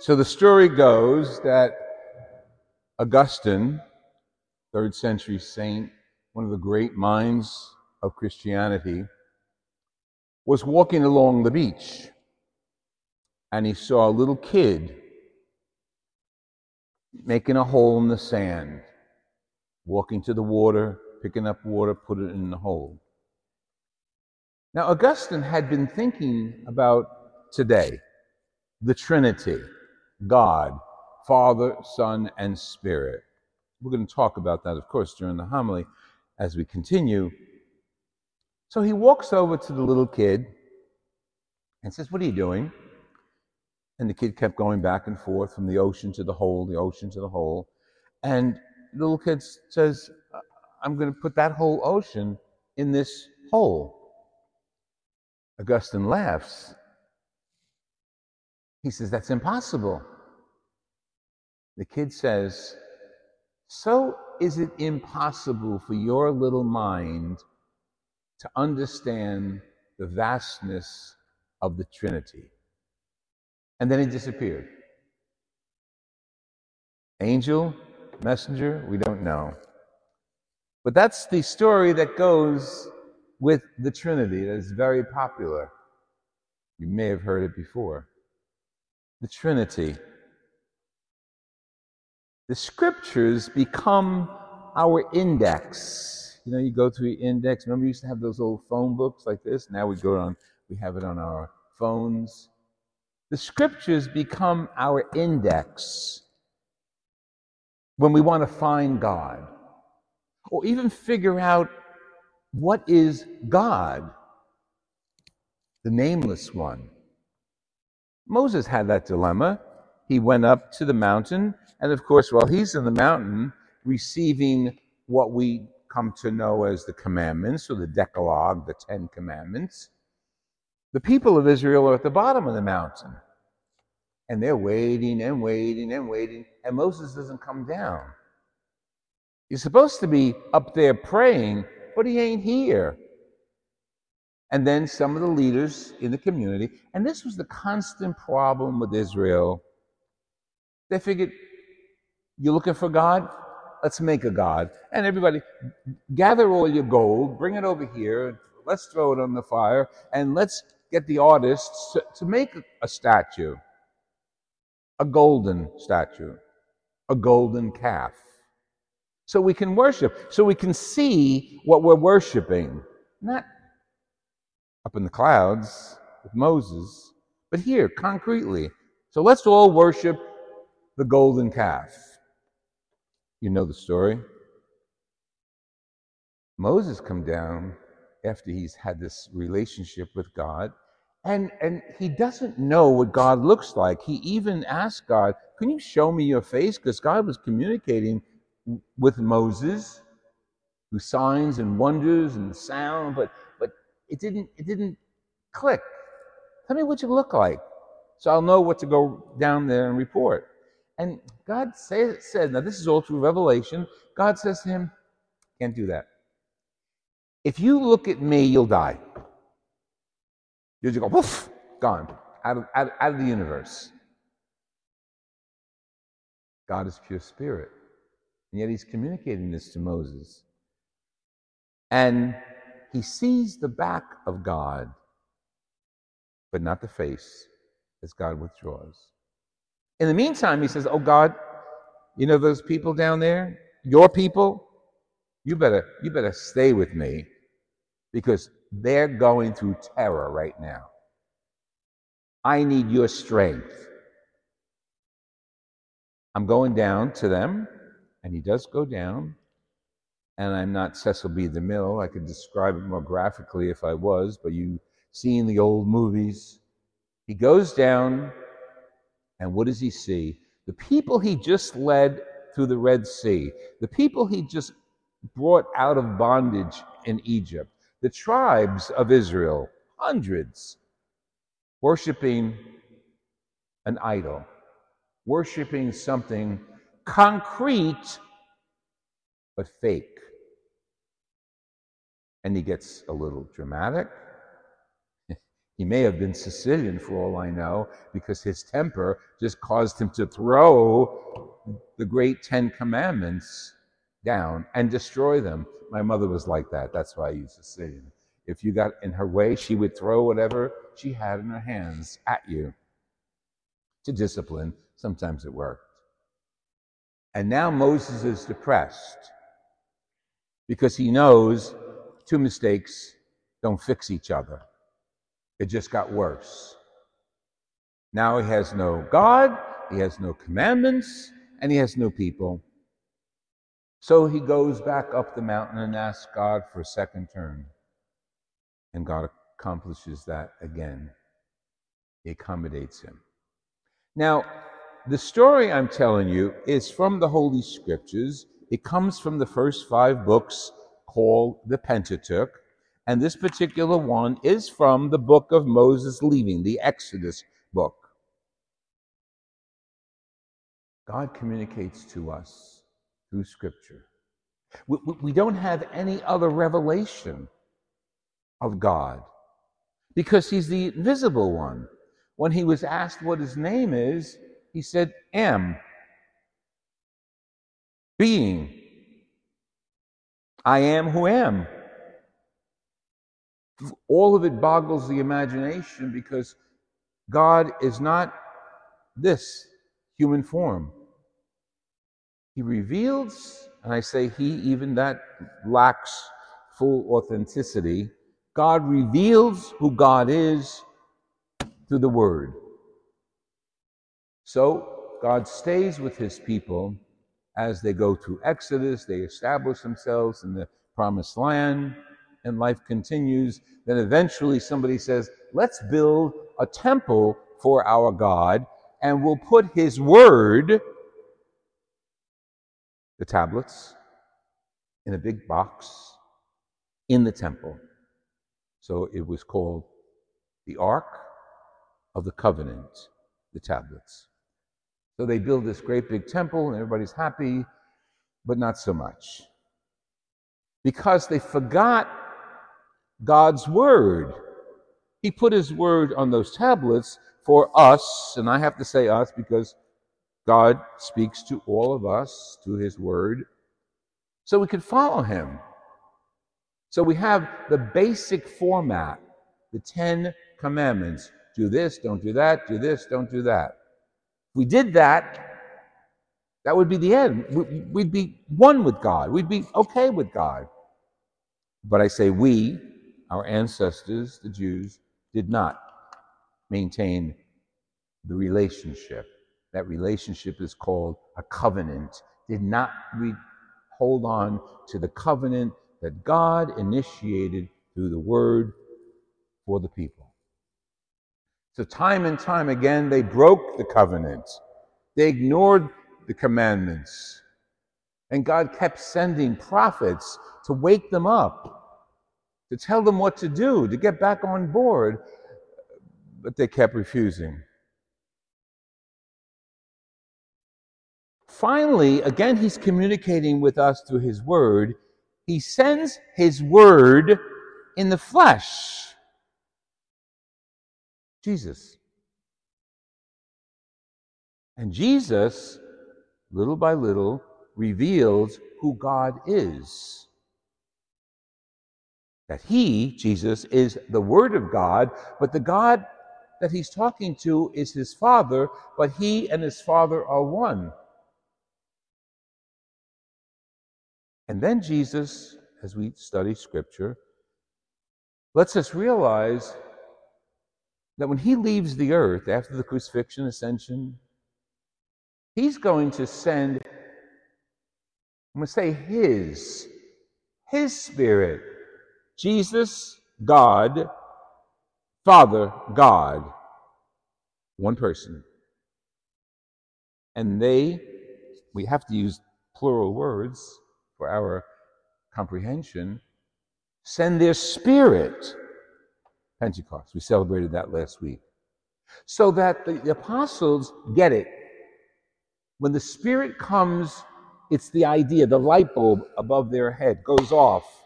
So the story goes that Augustine, third century saint, one of the great minds of Christianity, was walking along the beach and he saw a little kid making a hole in the sand, walking to the water, picking up water, put it in the hole. Now, Augustine had been thinking about today the Trinity God, Father, Son, and Spirit. We're going to talk about that, of course, during the homily as we continue. So he walks over to the little kid and says, What are you doing? And the kid kept going back and forth from the ocean to the hole, the ocean to the hole. And the little kid says, I'm going to put that whole ocean in this hole. Augustine laughs. He says, That's impossible. The kid says, So is it impossible for your little mind to understand the vastness of the Trinity? And then he disappeared. Angel, messenger, we don't know. But that's the story that goes with the Trinity that is very popular. You may have heard it before. The Trinity. The scriptures become our index. You know, you go through your index. Remember, we used to have those old phone books like this. Now we go on, we have it on our phones. The scriptures become our index when we want to find God or even figure out what is God, the nameless one. Moses had that dilemma. He went up to the mountain, and of course, while he's in the mountain receiving what we come to know as the commandments or the Decalogue, the Ten Commandments, the people of Israel are at the bottom of the mountain. And they're waiting and waiting and waiting, and Moses doesn't come down. He's supposed to be up there praying, but he ain't here. And then some of the leaders in the community, and this was the constant problem with Israel. They figured, you're looking for God? Let's make a God. And everybody, gather all your gold, bring it over here, let's throw it on the fire, and let's get the artists to, to make a statue, a golden statue, a golden calf. So we can worship, so we can see what we're worshiping. Not up in the clouds with Moses, but here, concretely. So let's all worship the golden calf. You know the story. Moses come down after he's had this relationship with God. And, and he doesn't know what God looks like. He even asked God, Can you show me your face? Because God was communicating with Moses through signs and wonders and sound, but, but it, didn't, it didn't click. Tell me what you look like so I'll know what to go down there and report. And God say, said, now this is all through Revelation, God says to him, Can't do that. If you look at me, you'll die. You'll just go, woof, gone, out of, out, out of the universe. God is pure spirit. And yet he's communicating this to Moses. And he sees the back of God, but not the face as God withdraws. In the meantime, he says, Oh God, you know those people down there? Your people? You better, you better stay with me because they're going through terror right now. I need your strength. I'm going down to them, and he does go down. And I'm not Cecil B. DeMille. I could describe it more graphically if I was, but you've seen the old movies. He goes down, and what does he see? The people he just led through the Red Sea, the people he just brought out of bondage in Egypt, the tribes of Israel, hundreds, worshiping an idol, worshiping something concrete but fake. And he gets a little dramatic. He may have been Sicilian for all I know, because his temper just caused him to throw the great Ten Commandments down and destroy them. My mother was like that. That's why I use Sicilian. If you got in her way, she would throw whatever she had in her hands at you to discipline. Sometimes it worked. And now Moses is depressed because he knows two mistakes don't fix each other. It just got worse. Now he has no God, he has no commandments, and he has no people. So he goes back up the mountain and asks God for a second turn. And God accomplishes that again. He accommodates him. Now, the story I'm telling you is from the Holy Scriptures. It comes from the first five books called the Pentateuch. And this particular one is from the book of Moses leaving, the Exodus book. God communicates to us through Scripture. We, we, don't have any other revelation of God because He's the invisible one. When He was asked what His name is, He said, Am. Being. I am who am all of it boggles the imagination because God is not this human form. He reveals, and I say he, even that lacks full authenticity. God reveals who God is through the Word. So God stays with his people as they go through Exodus, they establish themselves in the promised land and life continues, then eventually somebody says, let's build a temple for our God and we'll put his word, the tablets, in a big box in the temple. So it was called the Ark of the Covenant, the tablets. So they build this great big temple and everybody's happy, but not so much. Because they forgot God's word. He put his word on those tablets for us, and I have to say us because God speaks to all of us through his word, so we can follow him. So we have the basic format, the Ten Commandments. Do this, don't do that, do this, don't do that. If we did that, that would be the end. We'd be one with God. We'd be okay with God. But I say we, our ancestors, the Jews, did not maintain the relationship. That relationship is called a covenant. Did not re- hold on to the covenant that God initiated through the word for the people. So, time and time again, they broke the covenant. They ignored the commandments. And God kept sending prophets to wake them up to tell them what to do, to get back on board, but they kept refusing. Finally, again, he's communicating with us through his word. He sends his word in the flesh. Jesus. And Jesus, little by little, reveals who God is that he, Jesus, is the Word of God, but the God that he's talking to is his Father, but he and his Father are one. And then Jesus, as we study Scripture, lets us realize that when he leaves the earth after the crucifixion, ascension, he's going to send, I'm going to say his, his spirit Jesus, God, Father, God, one person. And they, we have to use plural words for our comprehension, send their spirit. Pentecost, we celebrated that last week. So that the apostles get it. When the Spirit comes, it's the idea, the light bulb above their head goes off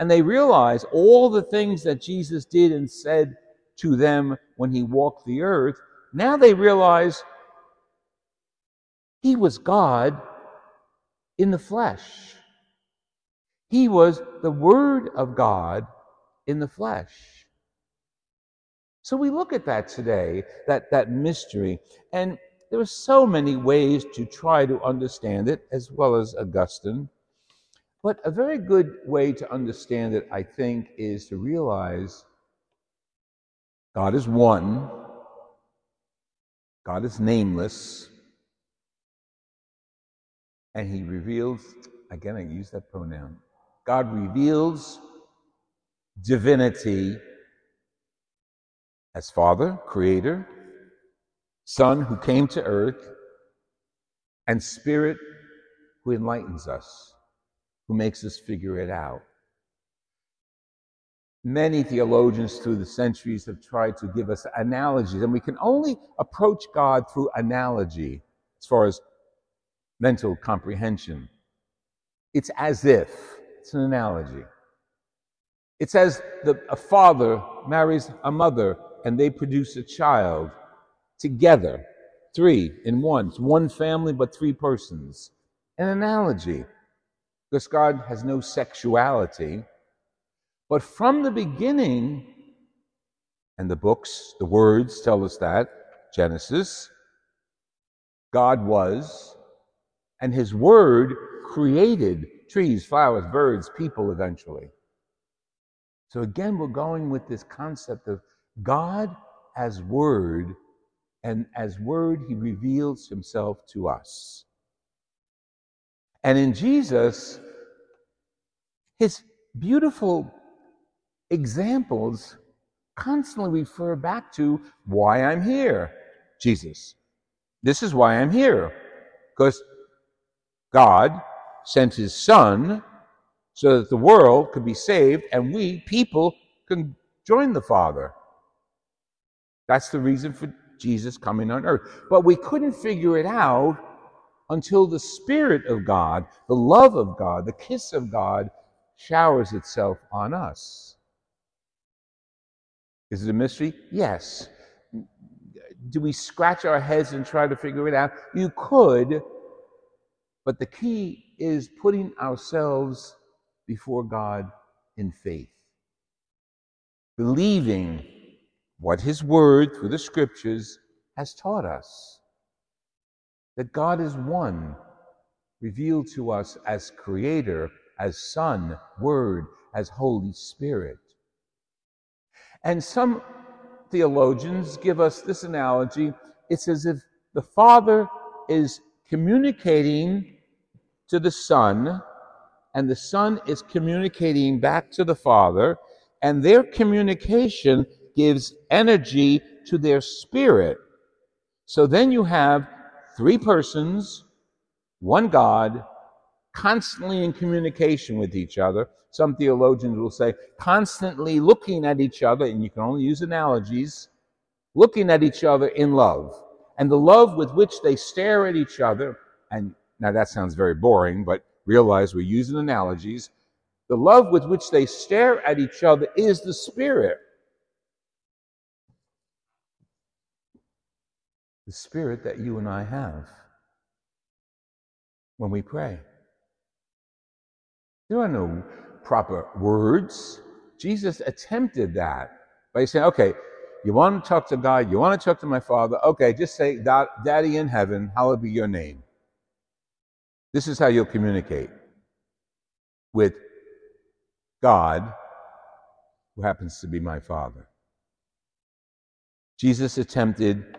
and they realize all the things that Jesus did and said to them when he walked the earth, now they realize he was God in the flesh. He was the Word of God in the flesh. So we look at that today, that, that mystery, and there are so many ways to try to understand it, as well as Augustine. But a very good way to understand it, I think, is to realize God is one, God is nameless, and He reveals, again, I use that pronoun, God reveals divinity as Father, Creator, Son who came to earth, and Spirit who enlightens us, who makes us figure it out. Many theologians through the centuries have tried to give us analogies, and we can only approach God through analogy as far as mental comprehension. It's as if, it's an analogy. It's as the, a father marries a mother and they produce a child together, three in one. It's one family, but three persons. An analogy, because God has no sexuality. But from the beginning, and the books, the words tell us that, Genesis, God was, and his word created trees, flowers, birds, people eventually. So again, we're going with this concept of God as word and as word, he reveals himself to us. And in Jesus, his beautiful examples constantly refer back to why I'm here, Jesus. This is why I'm here. Because God sent his Son so that the world could be saved and we, people, can join the Father. That's the reason for Jesus coming on earth. But we couldn't figure it out until the Spirit of God, the love of God, the kiss of God showers itself on us. Is it a mystery? Yes. Do we scratch our heads and try to figure it out? You could, but the key is putting ourselves before God in faith, believing what His Word through the Scriptures has taught us that God is one, revealed to us as Creator, as Son, Word, as Holy Spirit. And some theologians give us this analogy it's as if the Father is communicating to the Son, and the Son is communicating back to the Father, and their communication gives energy to their spirit. So then you have three persons, one God, constantly in communication with each other. Some theologians will say constantly looking at each other, and you can only use analogies, looking at each other in love. And the love with which they stare at each other, and now that sounds very boring, but realize we're using analogies. The love with which they stare at each other is the Spirit. The Spirit that you and I have when we pray. There are no proper words. Jesus attempted that by saying, okay, you want to talk to God, you want to talk to my Father, okay, just say, Daddy in heaven, hallowed be your name. This is how you'll communicate with God, who happens to be my Father. Jesus attempted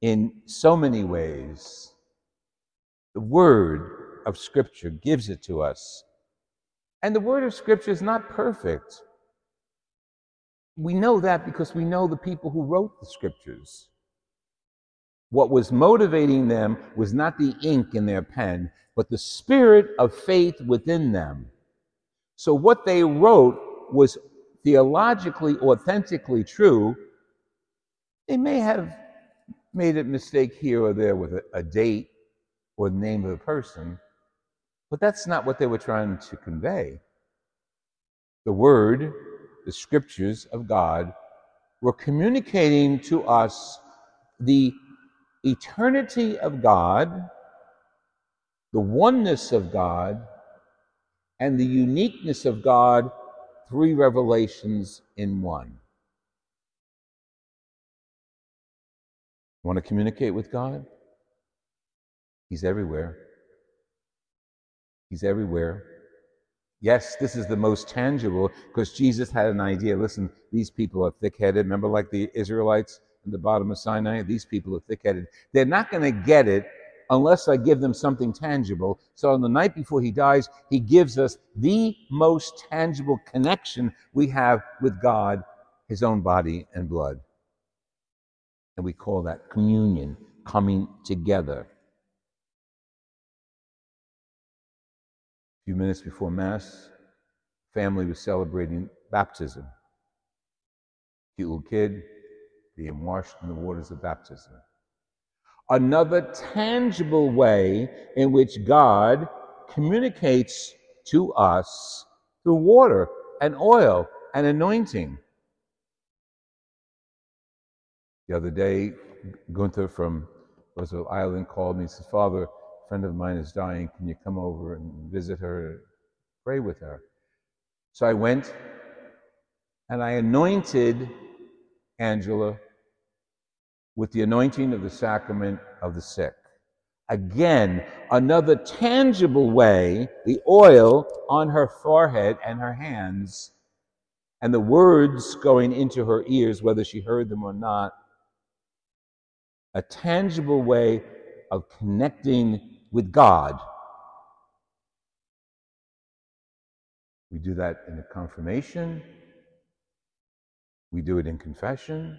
in so many ways. The Word of Scripture gives it to us. And the Word of Scripture is not perfect. We know that because we know the people who wrote the Scriptures. What was motivating them was not the ink in their pen, but the spirit of faith within them. So what they wrote was theologically, authentically true. They may have made a mistake here or there with a, a date or the name of a person, but that's not what they were trying to convey. The Word, the Scriptures of God, were communicating to us the eternity of God, the oneness of God, and the uniqueness of God, three revelations in one. Want to communicate with God? He's everywhere. He's everywhere. Yes, this is the most tangible because Jesus had an idea. Listen, these people are thick headed. Remember, like the Israelites in the bottom of Sinai? These people are thick headed. They're not going to get it unless I give them something tangible. So on the night before he dies, he gives us the most tangible connection we have with God, his own body and blood. And we call that communion, coming together. A few minutes before Mass, family was celebrating baptism. Cute little kid being washed in the waters of baptism. Another tangible way in which God communicates to us through water and oil and anointing. The other day, Gunther from Roosevelt Island called me and said, Father, a friend of mine is dying. Can you come over and visit her, pray with her? So I went and I anointed Angela with the anointing of the sacrament of the sick. Again, another tangible way, the oil on her forehead and her hands, and the words going into her ears, whether she heard them or not, a tangible way of connecting with God. We do that in the confirmation. We do it in confession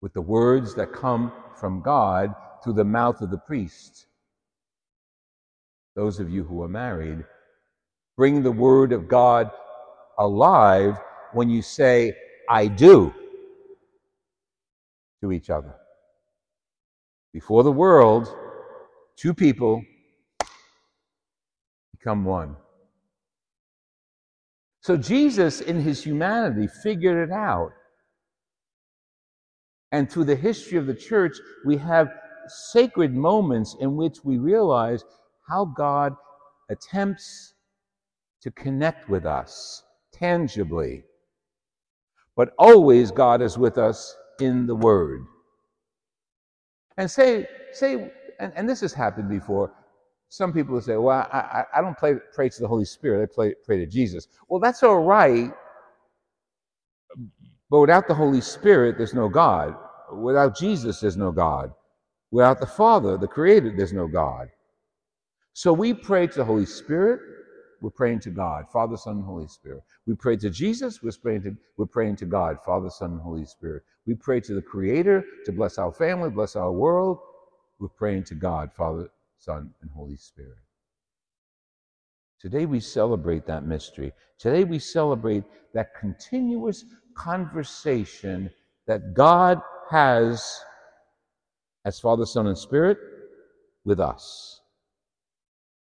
with the words that come from God through the mouth of the priest. Those of you who are married, bring the word of God alive when you say, I do to each other. Before the world, two people become one. So Jesus, in his humanity, figured it out. And through the history of the church, we have sacred moments in which we realize how God attempts to connect with us tangibly. But always God is with us in the Word. And say, say, and, and this has happened before. Some people will say, well, I, I, don't pray, pray to the Holy Spirit, I pray, pray to Jesus. Well, that's all right, but without the Holy Spirit, there's no God. Without Jesus, there's no God. Without the Father, the Creator, there's no God. So we pray to the Holy Spirit, we're praying to God, Father, Son, and Holy Spirit. We pray to Jesus, we're praying to, we're praying to God, Father, Son, and Holy Spirit. We pray to the Creator to bless our family, bless our world. We're praying to God, Father, Son, and Holy Spirit. Today we celebrate that mystery. Today we celebrate that continuous conversation that God has as Father, Son, and Spirit with us.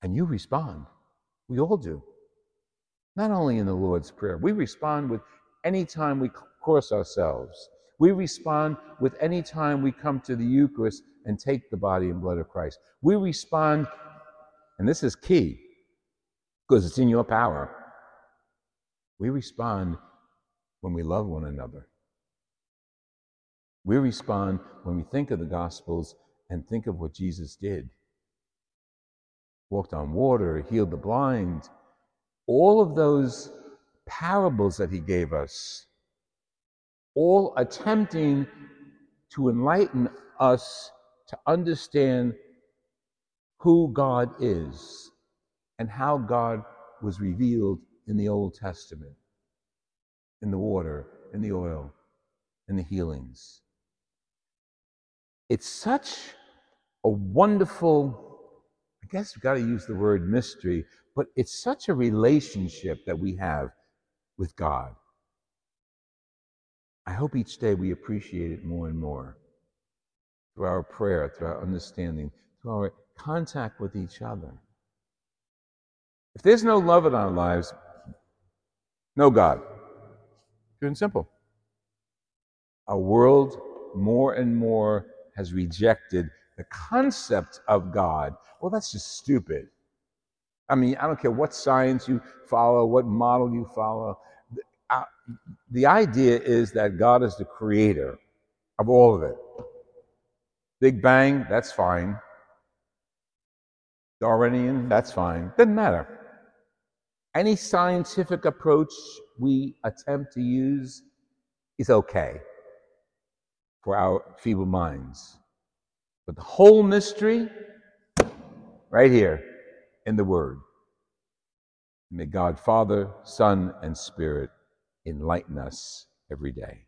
And you respond. We all do. Not only in the Lord's Prayer, we respond with any time we cross ourselves. We respond with any time we come to the Eucharist and take the body and blood of Christ. We respond, and this is key because it's in your power. We respond when we love one another. We respond when we think of the Gospels and think of what Jesus did walked on water, healed the blind. All of those parables that he gave us, all attempting to enlighten us to understand who God is and how God was revealed in the Old Testament, in the water, in the oil, in the healings. It's such a wonderful I guess we've got to use the word mystery, but it's such a relationship that we have with God. I hope each day we appreciate it more and more through our prayer, through our understanding, through our contact with each other. If there's no love in our lives, no God. Pure and simple. Our world more and more has rejected the concept of God. Well, that's just stupid. I mean, I don't care what science you follow, what model you follow. The idea is that God is the creator of all of it. Big Bang, that's fine. Darwinian, that's fine. Doesn't matter. Any scientific approach we attempt to use is okay for our feeble minds. But the whole mystery, right here in the Word. May God, Father, Son, and Spirit enlighten us every day.